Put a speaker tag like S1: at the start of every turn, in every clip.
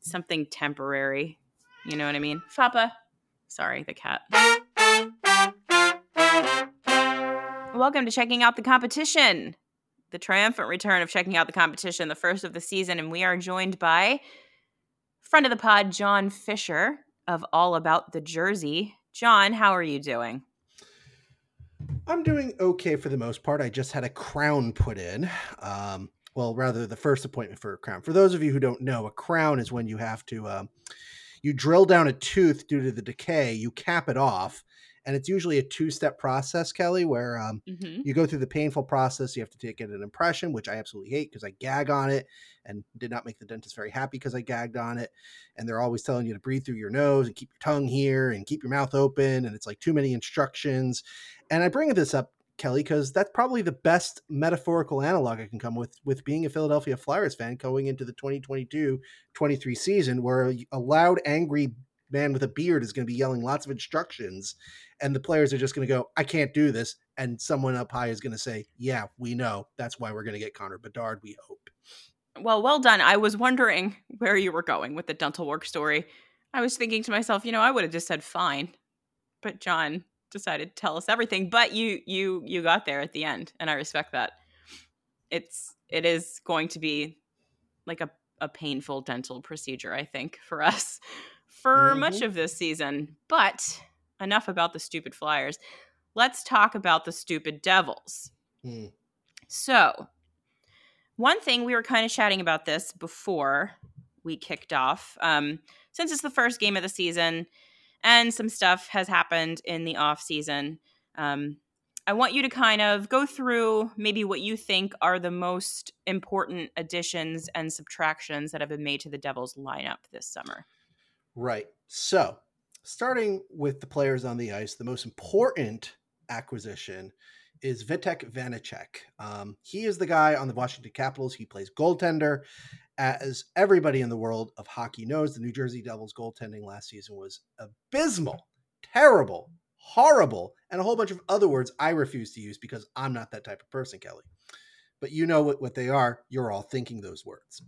S1: something temporary. You know what I mean? Fapa. Sorry, the cat. Welcome to checking out the competition. The triumphant return of checking out the competition, the first of the season, and we are joined by friend of the pod, John Fisher of All About the Jersey. John, how are you doing?
S2: I'm doing okay for the most part. I just had a crown put in. Um, well, rather the first appointment for a crown. For those of you who don't know, a crown is when you have to um, you drill down a tooth due to the decay, you cap it off, and it's usually a two-step process, Kelly, where um, mm-hmm. you go through the painful process. You have to take an impression, which I absolutely hate because I gag on it, and did not make the dentist very happy because I gagged on it. And they're always telling you to breathe through your nose and keep your tongue here and keep your mouth open, and it's like too many instructions. And I bring this up Kelly, because that's probably the best metaphorical analog I can come with with being a Philadelphia Flyers fan going into the 2022-23 season, where a loud, angry man with a beard is going to be yelling lots of instructions, and the players are just going to go, "I can't do this," and someone up high is going to say, "Yeah, we know. That's why we're going to get Connor Bedard. We hope."
S1: Well, well done. I was wondering where you were going with the dental work story. I was thinking to myself, you know, I would have just said fine, but John decided to tell us everything but you you you got there at the end and i respect that it's it is going to be like a, a painful dental procedure i think for us for mm-hmm. much of this season but enough about the stupid flyers let's talk about the stupid devils mm. so one thing we were kind of chatting about this before we kicked off um, since it's the first game of the season and some stuff has happened in the off season. Um, I want you to kind of go through maybe what you think are the most important additions and subtractions that have been made to the Devils lineup this summer.
S2: Right. So, starting with the players on the ice, the most important acquisition is Vitek Vanecek. Um, he is the guy on the Washington Capitals. He plays goaltender, as everybody in the world of hockey knows, the New Jersey Devils goaltending last season was abysmal, terrible, horrible, and a whole bunch of other words I refuse to use because I'm not that type of person, Kelly. But you know what, what they are. You're all thinking those words.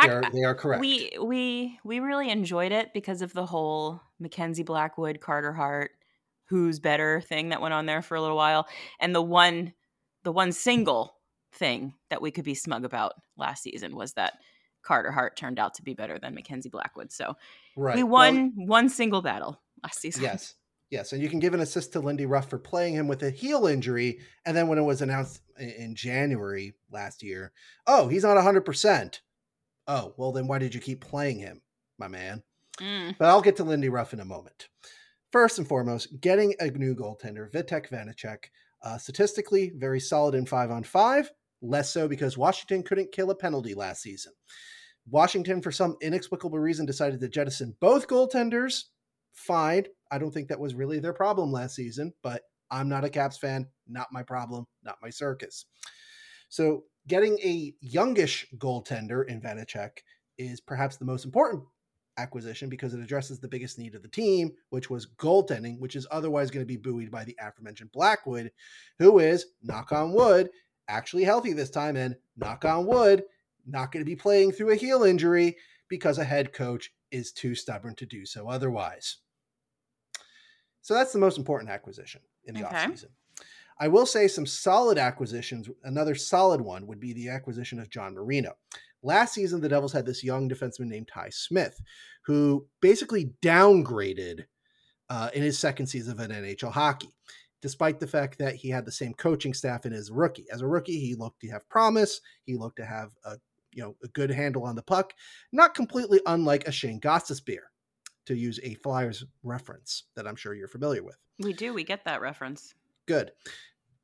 S2: They are, they are correct.
S1: We we we really enjoyed it because of the whole Mackenzie Blackwood, Carter Hart, who's better thing that went on there for a little while, and the one the one single thing that we could be smug about last season was that Carter Hart turned out to be better than Mackenzie Blackwood. So right. we won well, one single battle last season.
S2: Yes. Yes, and you can give an assist to Lindy Ruff for playing him with a heel injury. And then when it was announced in January last year, oh, he's not 100%. Oh, well, then why did you keep playing him, my man? Mm. But I'll get to Lindy Ruff in a moment. First and foremost, getting a new goaltender, Vitek Vanecek, uh, statistically very solid in five on five, less so because Washington couldn't kill a penalty last season. Washington, for some inexplicable reason, decided to jettison both goaltenders. Fine. I don't think that was really their problem last season, but I'm not a Caps fan. Not my problem. Not my circus. So getting a youngish goaltender in Vanecek is perhaps the most important acquisition because it addresses the biggest need of the team, which was goaltending, which is otherwise going to be buoyed by the aforementioned Blackwood, who is, knock on wood, actually healthy this time and knock on wood, not going to be playing through a heel injury because a head coach is too stubborn to do so otherwise. So that's the most important acquisition in the okay. offseason. I will say some solid acquisitions. Another solid one would be the acquisition of John Marino. Last season, the Devils had this young defenseman named Ty Smith, who basically downgraded uh, in his second season of NHL hockey despite the fact that he had the same coaching staff in his rookie. As a rookie, he looked to have promise. He looked to have a you know a good handle on the puck, not completely unlike a Shane Gostisbehere, to use a Flyers reference that I'm sure you're familiar with.
S1: We do. We get that reference.
S2: Good.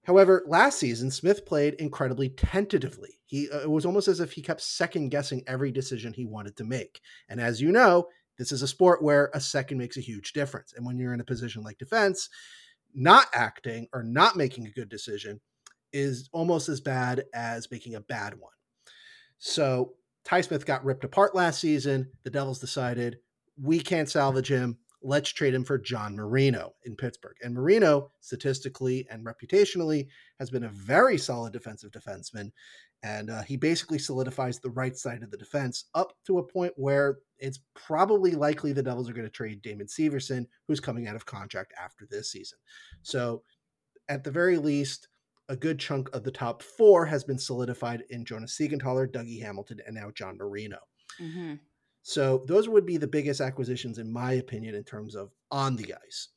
S2: However, last season Smith played incredibly tentatively. He uh, it was almost as if he kept second guessing every decision he wanted to make. And as you know, this is a sport where a second makes a huge difference. And when you're in a position like defense, not acting or not making a good decision is almost as bad as making a bad one. So Ty Smith got ripped apart last season. The Devils decided we can't salvage him. Let's trade him for John Marino in Pittsburgh. And Marino, statistically and reputationally, has been a very solid defensive defenseman. And uh, he basically solidifies the right side of the defense up to a point where it's probably likely the Devils are going to trade Damon Severson, who's coming out of contract after this season. So, at the very least, a good chunk of the top four has been solidified in Jonas Siegenthaler, Dougie Hamilton, and now John Marino. Mm-hmm. So, those would be the biggest acquisitions, in my opinion, in terms of on the ice.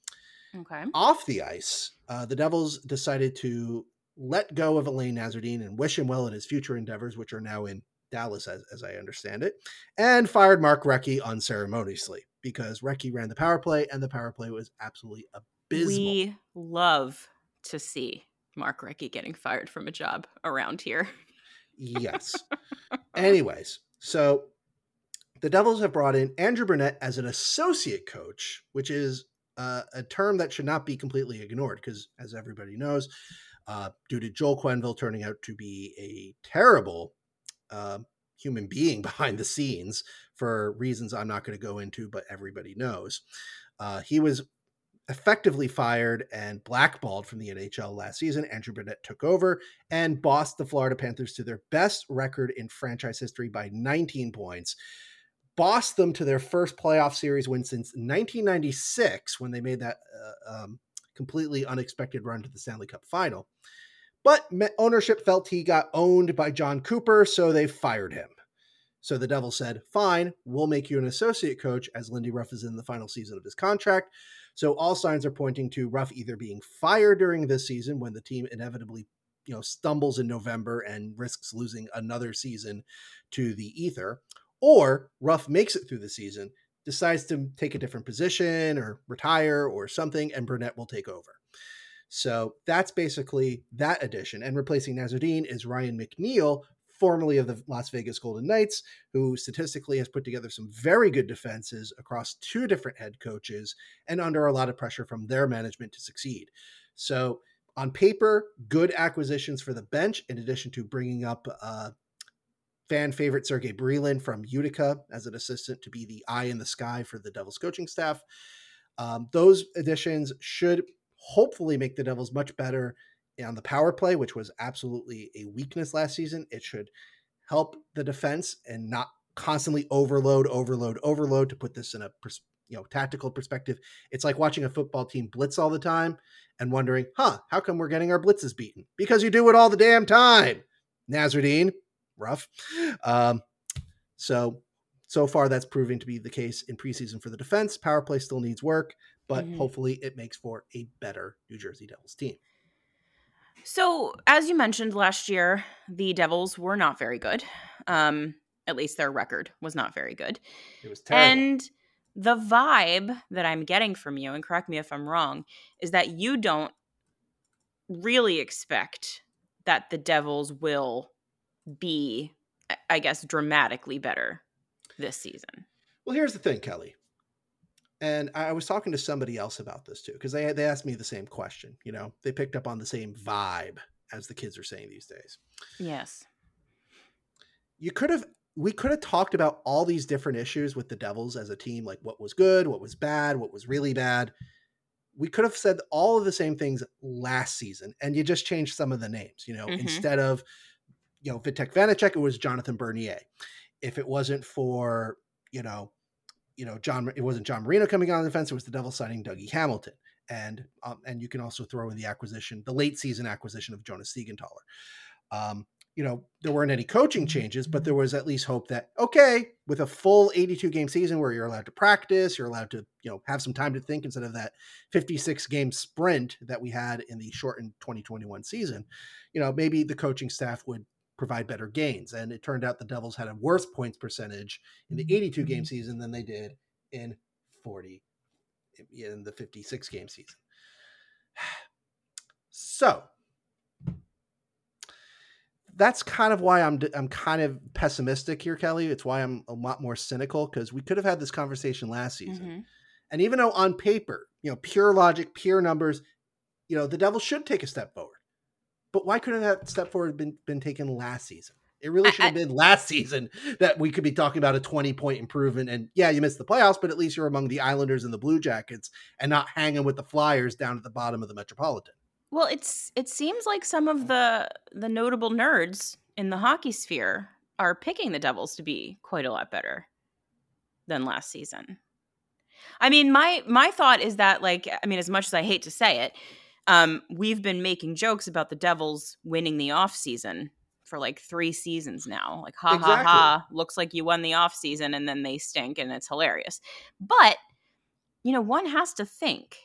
S1: Okay.
S2: Off the ice, uh, the Devils decided to let go of Alain Nasreddine and wish him well in his future endeavors, which are now in Dallas, as, as I understand it, and fired Mark Recchi unceremoniously because Recchi ran the power play and the power play was absolutely abysmal.
S1: We love to see Mark Recchi getting fired from a job around here.
S2: yes. Anyways, so the Devils have brought in Andrew Brunette as an associate coach, which is uh, a term that should not be completely ignored because, as everybody knows, uh, due to Joel Quenneville turning out to be a terrible uh, human being behind the scenes for reasons I'm not going to go into, but everybody knows. Uh, he was effectively fired and blackballed from the NHL last season. Andrew Brunette took over and bossed the Florida Panthers to their best record in franchise history by 19 points. Bossed them to their first playoff series win since 1996 when they made that uh, um, completely unexpected run to the Stanley Cup final. But ownership felt he got owned by John Cooper, so they fired him. So the Devil said, Fine, we'll make you an associate coach as Lindy Ruff is in the final season of his contract. So all signs are pointing to Ruff either being fired during this season when the team inevitably you know stumbles in November and risks losing another season to the ether, or Ruff makes it through the season, decides to take a different position or retire or something, and Brunette will take over. So that's basically that addition. And replacing Nasreddine is Ryan McGill, formerly of the Las Vegas Golden Knights, who statistically has put together some very good defenses across two different head coaches and under a lot of pressure from their management to succeed. So, on paper, good acquisitions for the bench, in addition to bringing up uh, fan favorite Sergey Brylin from Utica as an assistant to be the eye in the sky for the Devils coaching staff. Um, those additions should hopefully make the Devils much better on the power play, which was absolutely a weakness last season. It should help the defense and not constantly overload, overload, overload. To put this in a you know tactical perspective, it's like watching a football team blitz all the time and wondering, huh, how come we're getting our blitzes beaten? Because you do it all the damn time. Nasreddine, rough. Um, so so far that's proving to be the case in preseason for the defense. Power play still needs work but mm-hmm. hopefully it makes for a better New Jersey Devils team.
S1: So, as you mentioned last year, the Devils were not very good. Um, at least their record was not very good.
S2: It was terrible.
S1: And the vibe that I'm getting from you, and correct me if I'm wrong, is that you don't really expect that the Devils will be, I guess, dramatically better this season.
S2: Well, here's the thing, Kelly and I was talking to somebody else about this too because they they asked me the same question. You know, they picked up on the same vibe as the kids are saying these days.
S1: Yes.
S2: You could have we could have talked about all these different issues with the Devils as a team, like what was good, what was bad, what was really bad. We could have said all of the same things last season, and you just changed some of the names. You know, mm-hmm. instead of you know Vitek Vanecek, it was Jonathan Bernier. If it wasn't for you know you know, John, it wasn't John Marino coming on the fence. it was the Devil signing Dougie Hamilton, and um, and you can also throw in the acquisition, the late season acquisition of Jonas Siegenthaler. Um, you know, there weren't any coaching changes, but there was at least hope that okay, with a full 82 game season where you're allowed to practice, you're allowed to you know have some time to think instead of that 56 game sprint that we had in the shortened 2021 season. You know, maybe the coaching staff would provide better gains. And it turned out the Devils had a worse points percentage in the 82 game mm-hmm. season than they did in 40 in the 56 game season. So that's kind of why I'm I'm kind of pessimistic here, Kelly. It's why I'm a lot more cynical because we could have had this conversation last season. Mm-hmm. And even though on paper, you know, pure logic, pure numbers, you know, the Devils should take a step forward. But why couldn't that step forward been been taken last season? It really should have been last season that we could be talking about a 20 point improvement. And yeah, you missed the playoffs, but at least you're among the Islanders and the Blue Jackets and not hanging with the Flyers down at the bottom of the Metropolitan.
S1: Well, it's it seems like some of the the notable nerds in the hockey sphere are picking the Devils to be quite a lot better than last season. I mean, my my thought is that like I mean, as much as I hate to say it, um, we've been making jokes about the Devils winning the off season for like three seasons now. Like, ha
S2: Exactly.
S1: ha ha, looks like you won the off season and then they stink and it's hilarious. But, you know, one has to think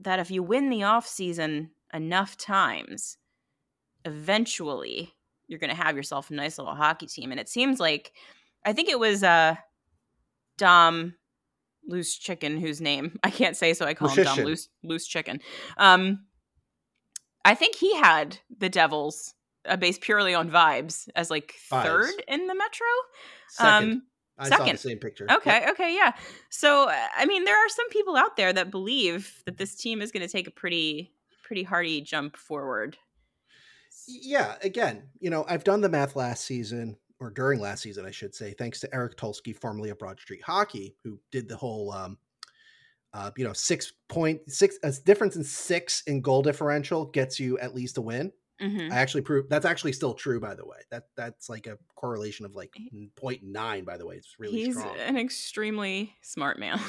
S1: that if you win the off season enough times, eventually you're going to have yourself a nice little hockey team. And it seems like, I think it was uh, Dom Loose Chicken, whose name I can't say, so I call him Dom Loose Loose Chicken. Um, I think he had the Devils uh, based purely on vibes as like
S2: Vibes.
S1: third in the Metro.
S2: Second.
S1: Um,
S2: I saw the
S1: second.
S2: same picture.
S1: okay, okay, yeah. So uh, I mean, there are some people out there that believe that this team is going to take a pretty pretty hearty jump forward.
S2: Yeah, again, you know, I've done the math last season or during last season, I should say, thanks to Eric Tulsky, formerly of Broad Street Hockey, who did the whole, um, uh, you know, six point six a difference in six in goal differential gets you at least a win.
S1: Hmm
S2: I actually proved that's actually still true, by the way. That that's like a correlation of like 0.9, by the way. It's really
S1: He's
S2: strong.
S1: an extremely smart man.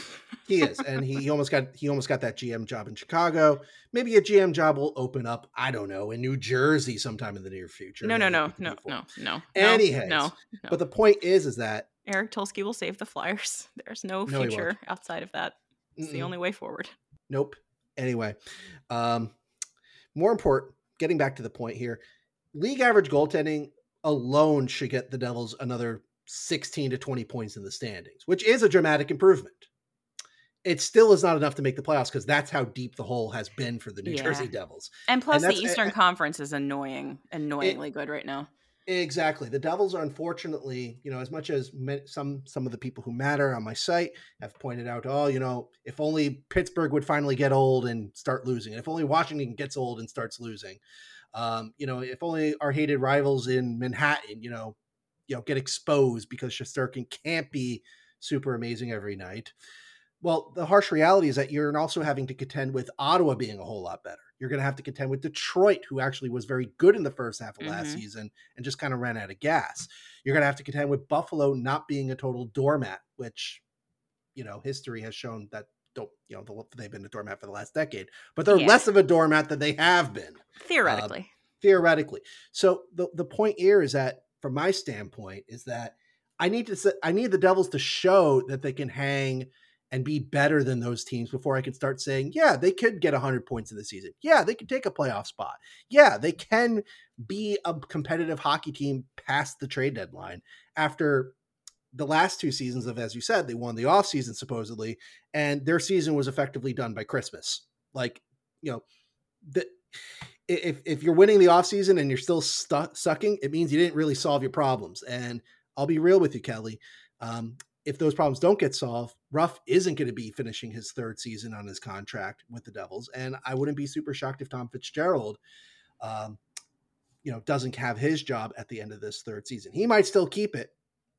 S2: He is, and he, he almost got he almost got that GM job in Chicago. Maybe a GM job will open up. I don't know in New Jersey sometime in the near future.
S1: no, no, no, no, no, no.
S2: Anyways,
S1: no, no.
S2: But the point is, is that
S1: Eric Tulsky will save the Flyers. There's no
S2: No,
S1: future outside of that. It's the
S2: mm-mm,
S1: only way forward.
S2: nope. Anyway, um, more important. Getting back to the point here, league average goaltending alone should get the Devils another 16 to 20 points in the standings, which is a dramatic improvement. It still is not enough to make the playoffs because that's how deep the hole has been for the New
S1: Yeah.
S2: Jersey Devils.
S1: And plus, the
S2: that's- eh,
S1: Eastern
S2: eh,
S1: Conference is annoying, annoyingly good right now.
S2: Exactly. The Devils are unfortunately, you know, as much as some some of the people who matter on my site have pointed out, oh, you know, if only Pittsburgh would finally get old and start losing, if only Washington gets old and starts losing, um, you know, if only our hated rivals in Manhattan, you know, you know, get exposed because Shesterkin can't be super amazing every night. Well, the harsh reality is that you're also having to contend with Ottawa being a whole lot better. You're going to have to contend with Detroit, who actually was very good in the first half of last
S1: Mhm.
S2: season and just kind of ran out of gas. You're going to have to contend with Buffalo not being a total doormat, which, you know, history has shown that don't, you know, they've been a doormat for the last decade, but they're
S1: Yeah.
S2: less of a doormat than they have been
S1: Theoretically.
S2: theoretically. So the the point here is that from my standpoint is that I need to I need the Devils to show that they can hang and be better than those teams before I can start saying, yeah, they could get 100 points in the season. Yeah, they could take a playoff spot. Yeah, they can be a competitive hockey team past the trade deadline after the last two seasons of as you said, they won the offseason supposedly and their season was effectively done by Christmas. Like, you know, the if if you're winning the offseason and you're still sucking, it means you didn't really solve your problems. And I'll be real with you, Kelly. Um, if those problems don't get solved, Ruff isn't going to be finishing his third season on his contract with the Devils, and I wouldn't be super shocked if Tom Fitzgerald, um, you know, doesn't have his job at the end of this third season. He might still keep it,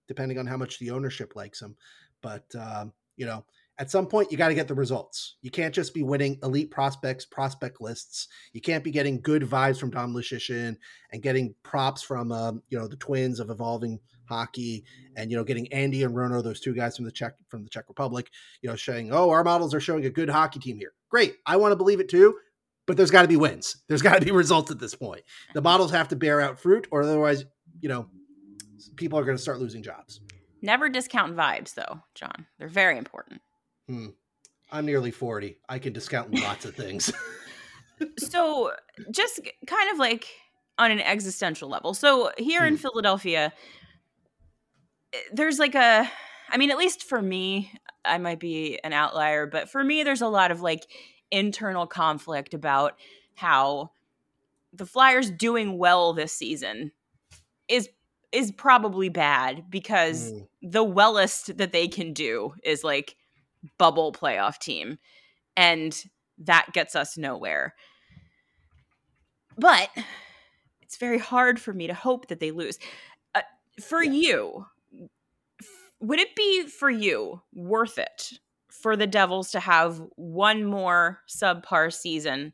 S2: depending on how much the ownership likes him. But um, you know, at some point, you got to get the results. You can't just be winning elite prospects, prospect lists. You can't be getting good vibes from Dom Lucian and getting props from um, you know the twins of evolving hockey, and you know getting Andy and Rono, those two guys from the Czech from the Czech Republic, you know, saying, "Oh, our models are showing a good hockey team here." Great, I want to believe it too, but there's got to be wins. There's got to be results at this point. The models have to bear out fruit, or otherwise, you know, people are going to start losing jobs.
S1: Never discount vibes, though, John. They're very important.
S2: Hmm. I'm nearly 40. I can discount lots of things.
S1: so just kind of like on an existential level so here in
S2: Hmm.
S1: philadelphia there's like a i mean at least for me i might be an outlier but for me there's a lot of like internal conflict about how the flyers doing well this season is is probably bad because
S2: Hmm.
S1: the wellest that they can do is like bubble playoff team and that gets us nowhere but it's very hard for me to hope that they lose uh, for
S2: Yeah.
S1: you would it be for you worth it for the devils to have one more subpar season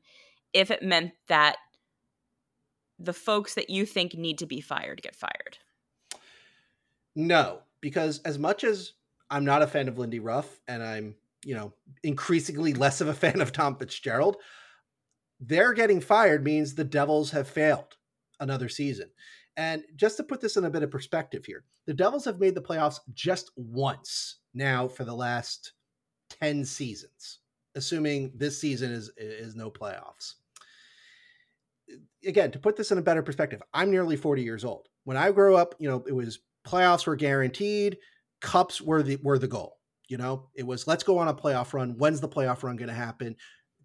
S1: if it meant that the folks that you think need to be fired get fired
S2: No, because as much as I'm not a fan of Lindy Ruff, and I'm you know increasingly less of a fan of Tom Fitzgerald. They're getting fired means the Devils have failed another season. And just to put this in a bit of perspective here, the Devils have made the playoffs just once now for the last 10 seasons, assuming this season is is no playoffs. Again, to put this in a better perspective, I'm nearly 40 years old. When I grew up, you know, it was playoffs were guaranteed, cups were the were the goal. You know, it was let's go on a playoff run. When's the playoff run going to happen?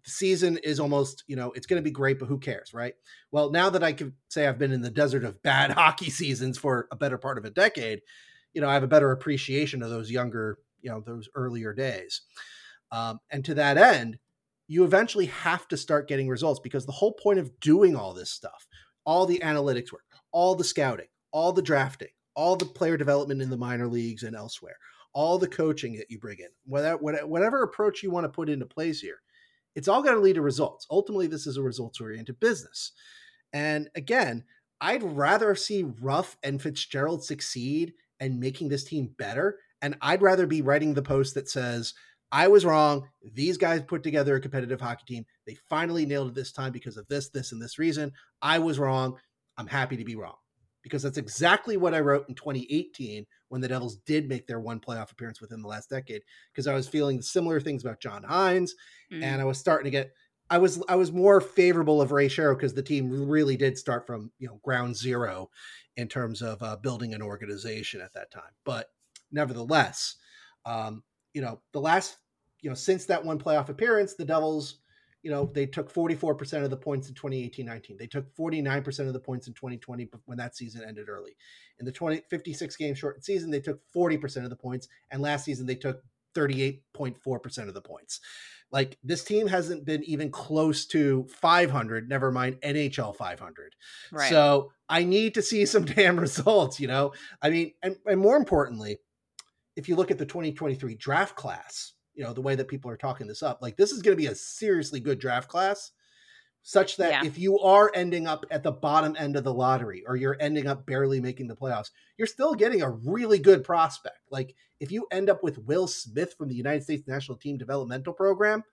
S2: Season is almost, you know, it's going to be great, but who cares, right? Well, now that I can say I've been in the desert of bad hockey seasons for a better part of a decade, you know, I have a better appreciation of those younger, you know, those earlier days. Um, and to that end, you eventually have to start getting results because the whole point of doing all this stuff, all the analytics work, all the scouting, all the drafting, all the player development in the minor leagues and elsewhere, all the coaching that you bring in, whatever, whatever approach you want to put into place here, it's all going to lead to results. Ultimately, this is a results oriented business. And again, I'd rather see Ruff and Fitzgerald succeed and making this team better. And I'd rather be writing the post that says, I was wrong. These guys put together a competitive hockey team. They finally nailed it this time because of this, this, and this reason. I was wrong. I'm happy to be wrong because that's exactly what I wrote in 2018 when the Devils did make their one playoff appearance within the last decade. Because I was feeling similar things about John Hynes, mm-hmm. and I was starting to get. I was I was more favorable of Ray Shero because the team really did start from you know ground zero in terms of uh, building an organization at that time. But nevertheless, um, you know the last you know since that one playoff appearance, the Devils you know, they took 44% of the points in 2018-19. They took 49% of the points in 2020 when that season ended early. In the 20 56 game shortened season, they took 40% of the points and last season they took 38.4% of the points. Like this team hasn't been even close to 500, never mind NHL 500. Right. So, I need to see some damn results, you know. I mean, and, and more importantly, if you look at the 2023 draft class, you know the way that people are talking this up like this is going to be a seriously good draft class such that yeah. if you are ending up at the bottom end of the lottery or you're ending up barely making the playoffs you're still getting a really good prospect like if you end up with will smith from the united states national team developmental program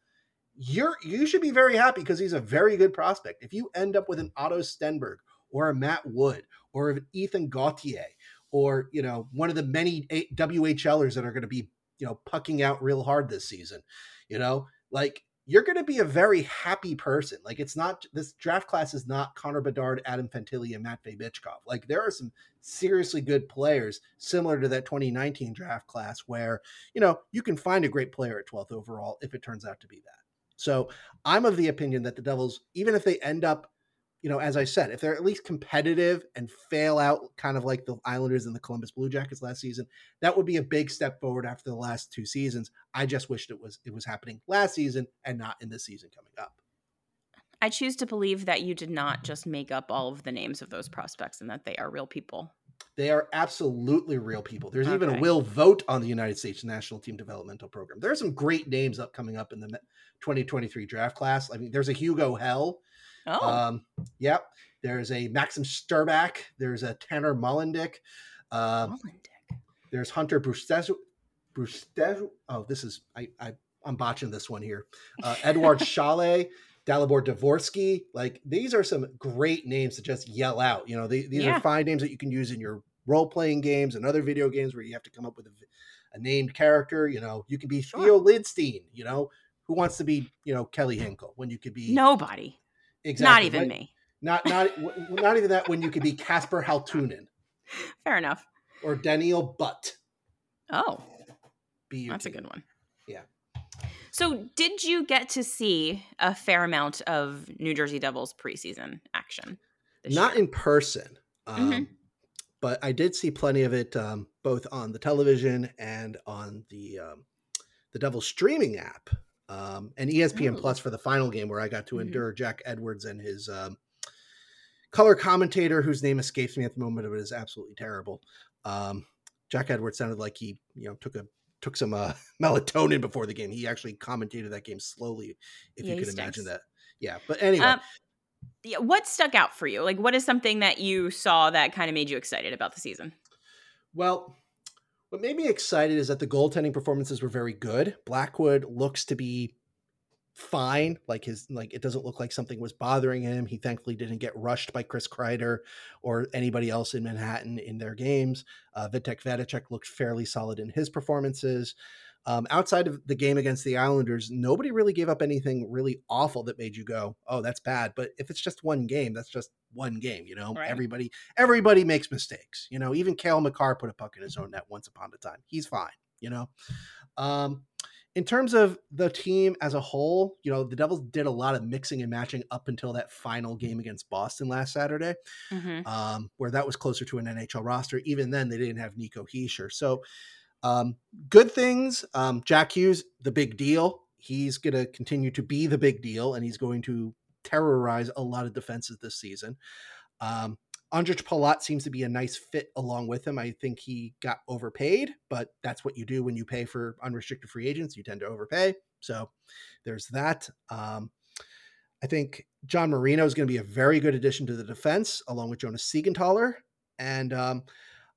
S2: you're you should be very happy because he's a very good prospect if you end up with an otto stenberg or a matt wood or an ethan gauthier or you know one of the many whlers that are going to be you know pucking out real hard this season you know? Like you're going to be a very happy person. Like it's not this draft class is not connor bedard adam fantilli and matvey michkov like there are some seriously good players similar to that 2019 draft class where you know you can find a great player at 12th overall if it turns out to be that. So i'm of the opinion that the devils even if they end up you know, as I said, if they're at least competitive and fail out kind of like the Islanders and the Columbus Blue Jackets last season, that would be a big step forward after the last two seasons. I just wished it was it was happening last season and not in this season coming up.
S1: I choose to believe that you did not just make up all of the names of those prospects and that they are real people.
S2: They are absolutely real people. There's okay. even a Will vote on the United States National Team Developmental Program. There are some great names up coming up in the 2023 draft class. I mean, there's a Hugo Hell Oh. Um, yep. There's a Maxim Strbak. There's a Tanner Molendyk. Uh, Molendyk. There's Hunter Brustezu. Brustezu. Oh, this is I, I I'm botching this one here. Uh, Edward Chalet. Dalibor Dvorsky. Like these are some great names to just yell out. You know, they, these yeah. are fine names that you can use in your role playing games and other video games where you have to come up with a, a named character. You know, you can be sure. Theo Lindstein. You know, who wants to be you know Kelly Hinkle when you could be
S1: nobody.
S2: Exactly.
S1: Not even me.
S2: Not not not even that when you could be Kasper Halttunen.
S1: Fair enough.
S2: Or Daniel Butt.
S1: Oh. B-U-T. That's a good one.
S2: Yeah.
S1: So, did you get to see a fair amount of New Jersey Devils preseason action?
S2: Not year? in person, um, mm-hmm. but I did see plenty of it um, both on the television and on the um, the Devils streaming app um, and ESPN oh. Plus for the final game where I got to mm-hmm. endure Jack Edwards and his um, color commentator, whose name escapes me at the moment, but is absolutely terrible. Um, Jack Edwards sounded like he, you know, took a took some uh, melatonin before the game. He actually commentated that game slowly, if yeah, you can imagine that. Yeah, but anyway. Um,
S1: yeah, what stuck out for you? Like, what is something that you saw that kind of made you excited about the season?
S2: Well, What made me excited is that the goaltending performances were very good. Blackwood looks to be fine. Like his like it doesn't look like something was bothering him. He thankfully didn't get rushed by Chris Kreider or anybody else in Manhattan in their games. Uh, Vitek Vanecek looked fairly solid in his performances. Um, outside of the game against the Islanders, nobody really gave up anything really awful that made you go, "Oh, that's bad." But if it's just one game, that's just one game. You know, right. everybody everybody makes mistakes. You know, even Cale Makar put a puck in his own net once upon a time. He's fine. You know, um, in terms of the team as a whole, you know, the Devils did a lot of mixing and matching up until that final game against Boston last Saturday, mm-hmm. um, where that was closer to an NHL roster. Even then, they didn't have Nico Hischier. So, um, good things. Um, Jack Hughes, the big deal. He's going to continue to be the big deal, and he's going to terrorize a lot of defenses this season. Um, Ondrej Palat seems to be a nice fit along with him. I think he got overpaid, but that's what you do when you pay for unrestricted free agents. You tend to overpay. So there's that. Um, I think John Marino is going to be a very good addition to the defense, along with Jonas Siegenthaler. And um,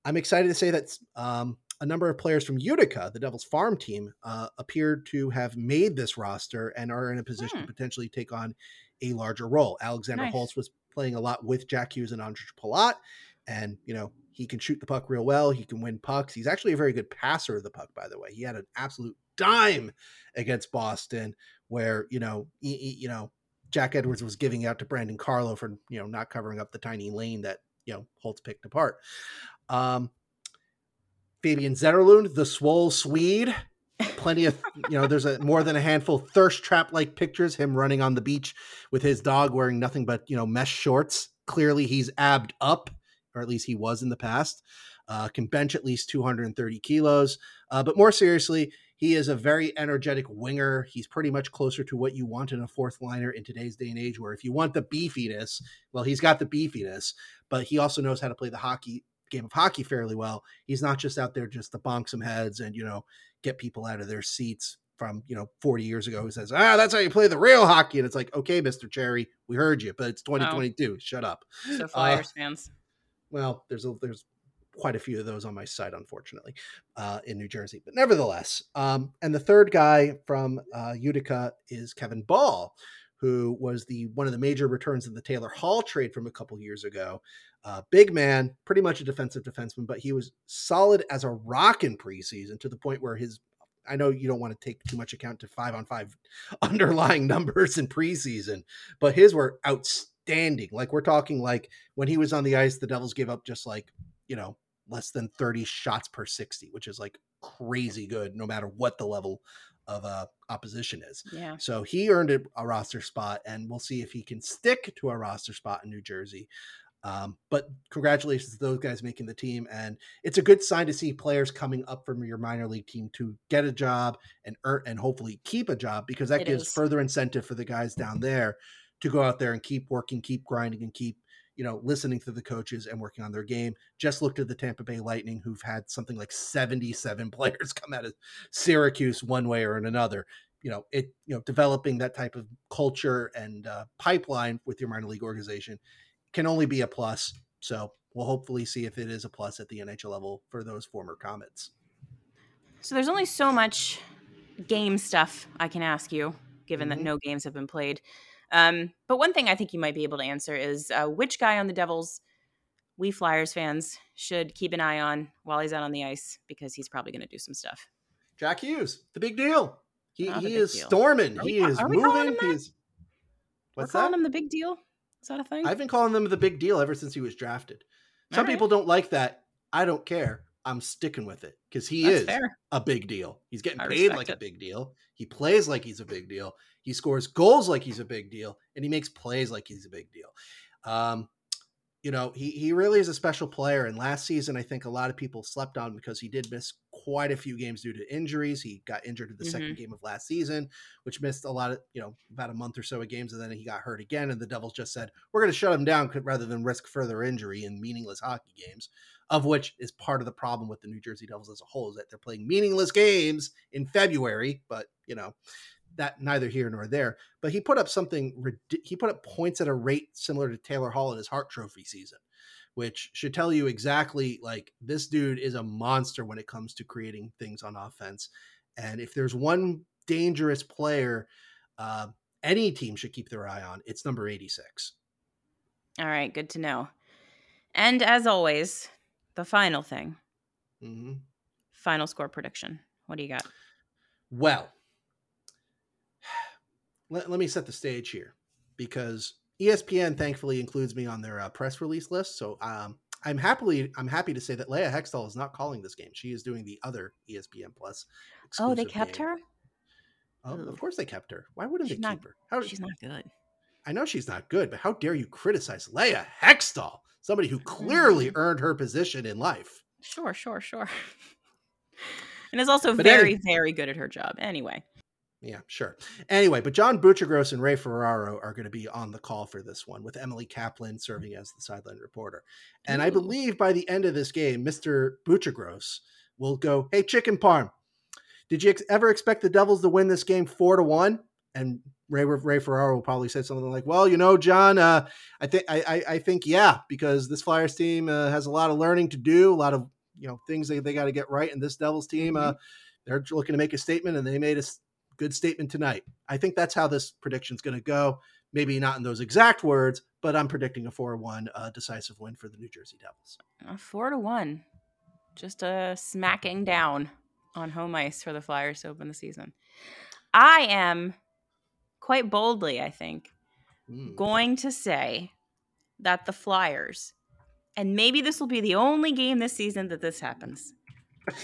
S2: I'm excited to say that um, a number of players from Utica, the Devils farm team, uh, appeared to have made this roster and are in a position hmm. to potentially take on a larger role. Alexander nice. Holtz was playing a lot with Jack Hughes and Ondrej Palat. And, you know, he can shoot the puck real well. He can win pucks. He's actually a very good passer of the puck, by the way. He had an absolute dime against Boston where, you know, he, he, you know, Jack Edwards was giving out to Brandon Carlo for, you know, not covering up the tiny lane that, you know, Holtz picked apart. Um, Fabian Zetterlund, the swole Swede, plenty of you know there's a more than a handful thirst trap like pictures him running on the beach with his dog wearing nothing but you know mesh shorts. Clearly he's abbed up or at least he was in the past. Uh, can bench at least 230 kilos. Uh, but more seriously he is a very energetic winger. He's pretty much closer to what you want in a fourth liner in today's day and age where if you want the beefiness well he's got the beefiness but he also knows how to play the hockey game of hockey fairly well. He's not just out there just to bonk some heads and you know get people out of their seats from you know 40 years ago who says ah that's how you play the real hockey and it's like okay Mr. Cherry we heard you but it's 2022 wow. shut up.
S1: So uh, Flyers uh, fans.
S2: Well, there's a there's quite a few of those on my site unfortunately uh, in New Jersey but nevertheless um, and the third guy from uh, Utica is Kevin Bahl who was the one of the major returns in the Taylor Hall trade from a couple years ago. Uh, big man, pretty much a defensive defenseman, but he was solid as a rock in preseason to the point where his I know you don't want to take too much account to five on five underlying numbers in preseason, but his were outstanding. Like we're talking like when he was on the ice, the Devils gave up just like, you know, less than 30 shots per 60, which is like crazy good no matter what the level of uh, opposition is.
S1: Yeah.
S2: So he earned a, a, roster spot, and we'll see if he can stick to a roster spot in New Jersey. Um, but congratulations to those guys making the team, and it's a good sign to see players coming up from your minor league team to get a job and earn and hopefully keep a job because that it gives is. further incentive for the guys down there to go out there and keep working, keep grinding, and keep you know, listening to the coaches and working on their game. Just looked at the Tampa Bay Lightning, who've had something like 77 players come out of Syracuse one way or another. You know, it, you know, developing that type of culture and uh, pipeline with your minor league organization can only be a plus. So we'll hopefully see if it is a plus at the NHL level for those former Comets.
S1: So there's only so much game stuff I can ask you, given mm-hmm. that no games have been played. Um, but one thing I think you might be able to answer is uh, which guy on the Devils we Flyers fans should keep an eye on while he's out on the ice because he's probably going to do some stuff.
S2: Jack Hughes, the big deal. He, oh, he is deal. storming. he is moving. He's
S1: what's We're calling that? him the big deal. Is that a thing?
S2: I've been calling him the big deal ever since he was drafted. Some right. people don't like that. I don't care. I'm sticking with it because he That's is fair. a big deal. He's getting I paid like it. a big deal. He plays like he's a big deal. He scores goals like he's a big deal, and he makes plays like he's a big deal. Um, you know, he he really is a special player. And last season, I think a lot of people slept on because he did miss quite a few games due to injuries. He got injured in the mm-hmm. second game of last season, which missed a lot of you know about a month or so of games, and then he got hurt again. And the Devils just said we're going to shut him down rather than risk further injury in meaningless hockey games. Of which is part of the problem with the New Jersey Devils as a whole is that they're playing meaningless games in February. But you know, that neither here nor there. But he put up something. He put up points at a rate similar to Taylor Hall in his Hart Trophy season, which should tell you exactly like this dude is a monster when it comes to creating things on offense. And if there's one dangerous player uh, any team should keep their eye on, it's number 86.
S1: All right, good to know. And as always, the final thing
S2: Mm-hmm.
S1: final score prediction. What do you got?
S2: Well, let, let me set the stage here because ESPN thankfully includes me on their uh, press release list. So um, I'm happily I'm happy to say that Leah Hextall is not calling this game. She is doing the other ESPN Plus.
S1: Oh, they kept
S2: game.
S1: her?
S2: Oh,
S1: Ooh.
S2: of course they kept her. Why wouldn't
S1: She's
S2: they
S1: not-
S2: keep her? How,
S1: She's not good.
S2: I know she's not good, but how dare you criticize Leah Hextall, somebody who clearly
S1: Mm-hmm.
S2: earned her position in life?
S1: Sure, sure, sure. and is also
S2: But
S1: very, very good at her job. Anyway.
S2: Yeah, sure. Anyway, but John Buccigross and Ray Ferraro are going to be on the call for this one with Emily Kaplan serving as the sideline reporter. And I believe by the end of this game, Mr. Buchagros will go, Hey, Chicken Parm, did you ex- ever expect the Devils to win this game four to one? And Ray, Ray Ferraro will probably say something like, "Well, you know, John, uh, I think I, I, think yeah, because this Flyers team uh, has a lot of learning to do, a lot of you know things they, they got to get right, and this Devils team, uh, they're looking to make a statement, and they made a good statement tonight. I think that's how this prediction's going to go. Maybe not in those exact words, but I'm predicting a four-one uh, decisive win for the New Jersey Devils.
S1: Uh, four to one. Just a smacking down on home ice for the Flyers to open the season. I am quite boldly, I think,
S2: Mm.
S1: going to say that the Flyers, and maybe this will be the only game this season that this happens,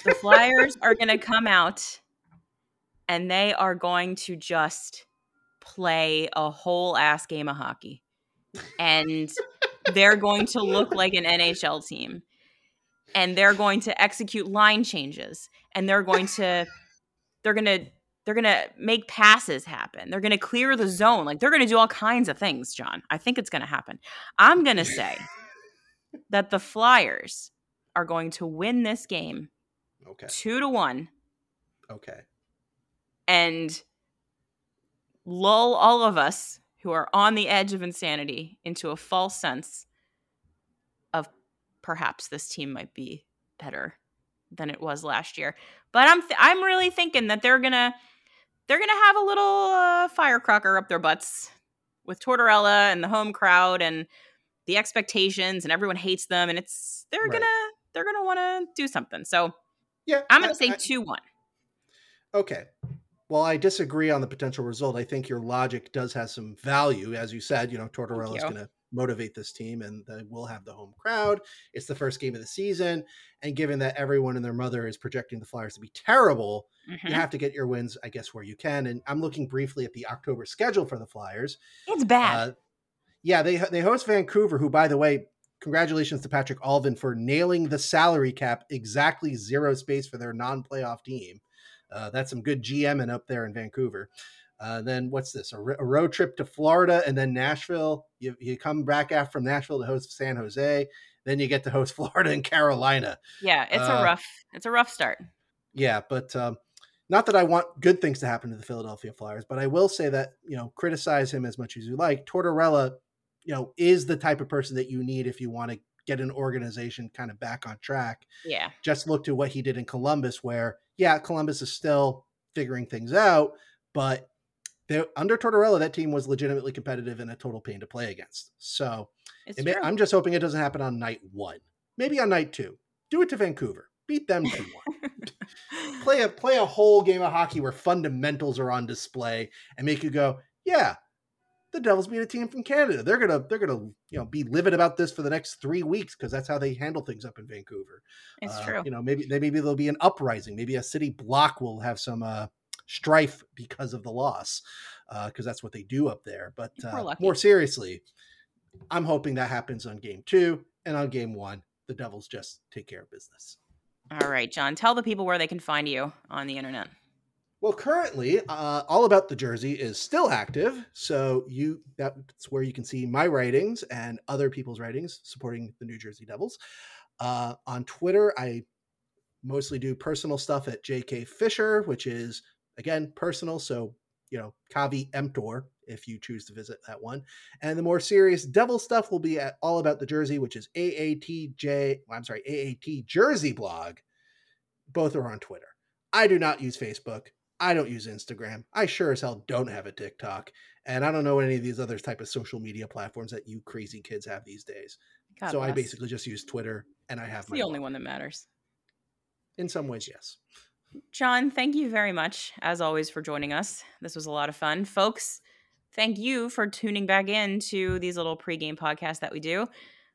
S1: the Flyers are going to come out and they are going to just play a whole ass game of hockey. And they're going to look like an NHL team. And they're going to execute line changes. And they're going to they're going to they're going to make passes happen. They're going to clear the zone. Like they're going to do all kinds of things, John. I think it's going to happen. I'm going to say that the Flyers are going to win this game
S2: Okay.
S1: 2 to 1
S2: Okay.
S1: And lull all of us who are on the edge of insanity into a false sense of perhaps this team might be better than it was last year. But I'm th- I'm really thinking that they're gonna they're gonna have a little uh, firecracker up their butts with Tortorella and the home crowd and the expectations and everyone hates them and it's they're
S2: Right.
S1: gonna they're gonna want to do something. So
S2: Yeah.
S1: I'm gonna
S2: I-
S1: say
S2: I-
S1: two one.
S2: Okay. Well, I disagree on the potential result. I think your logic does have some value. As you said, you know, Tortorella is going to motivate this team and they will have the home crowd. It's the first game of the season. And given that everyone and their mother is projecting the Flyers to be terrible,
S1: Mhm.
S2: you have to get your wins, I guess, where you can. And I'm looking briefly at the October schedule for the Flyers.
S1: It's bad.
S2: Uh, yeah, they they host Vancouver, who, by the way, congratulations to Patrik Allvin for nailing the salary cap exactly zero space for their non-playoff team. Uh, that's some good GMing up there in Vancouver. Uh, then what's this? A, road trip to Florida and then Nashville. You, you come back after from Nashville to host San Jose. Then you get to host Florida and Carolina.
S1: yeah, it's
S2: uh,
S1: a rough it's a rough start.
S2: Yeah, but um, not that I want good things to happen to the Philadelphia Flyers, but I will say that you know criticize him as much as you like. Tortorella, you know, is the type of person that you need if you want to get an organization kind of back on track.
S1: Yeah.
S2: Just look to what he did in Columbus, where yeah, Columbus is still figuring things out, but they, under Tortorella, that team was legitimately competitive and a total pain to play against. So may- I'm just hoping it doesn't happen on night one, maybe on night two. Do it to Vancouver, beat them two one play a play a whole game of hockey where fundamentals are on display and make you go, yeah, the Devils beat a team from Canada. They're gonna they're gonna you know be livid about this for the next three weeks because that's how they handle things up in Vancouver.
S1: it's
S2: Uh,
S1: true.
S2: You know, maybe maybe there'll be an uprising. Maybe a city block will have some uh, strife because of the loss because that's what they do up there. But uh, more seriously, I'm hoping that happens on game two and on game one. The Devils just take care of business.
S1: All right, John, tell the people where they can find you on the internet.
S2: Well, currently, uh, all about the jersey is still active, so you that's where you can see my writings and other people's writings supporting the New Jersey Devils. Uh, on Twitter, I mostly do personal stuff at JK Fisher, which is again personal. So you know, caveat emptor if you choose to visit that one. And the more serious devil stuff will be at All About the Jersey, which is AATJ, I'm sorry, AAT Jersey blog. Both are on Twitter. I do not use Facebook. I don't use Instagram. I sure as hell don't have a TikTok. And I don't know any of these other type of social media platforms that you crazy kids have these days.
S1: God
S2: so I basically just use Twitter and I have
S1: It's
S2: my
S1: the only
S2: blog.
S1: one that matters.
S2: In some ways, yes.
S1: John, thank you very much, as always, for joining us. This was a lot of fun. Folks, thank you for tuning back in to these little pregame podcasts that we do.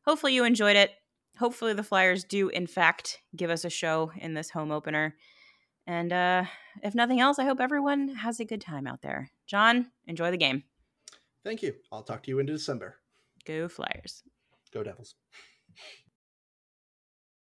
S1: Hopefully, you enjoyed it. Hopefully, the Flyers do, in fact, give us a show in this home opener. And uh, if nothing else, I hope everyone has a good time out there. John, enjoy the game.
S2: Thank you. I'll talk to you in December.
S1: Go Flyers.
S2: Go Devils.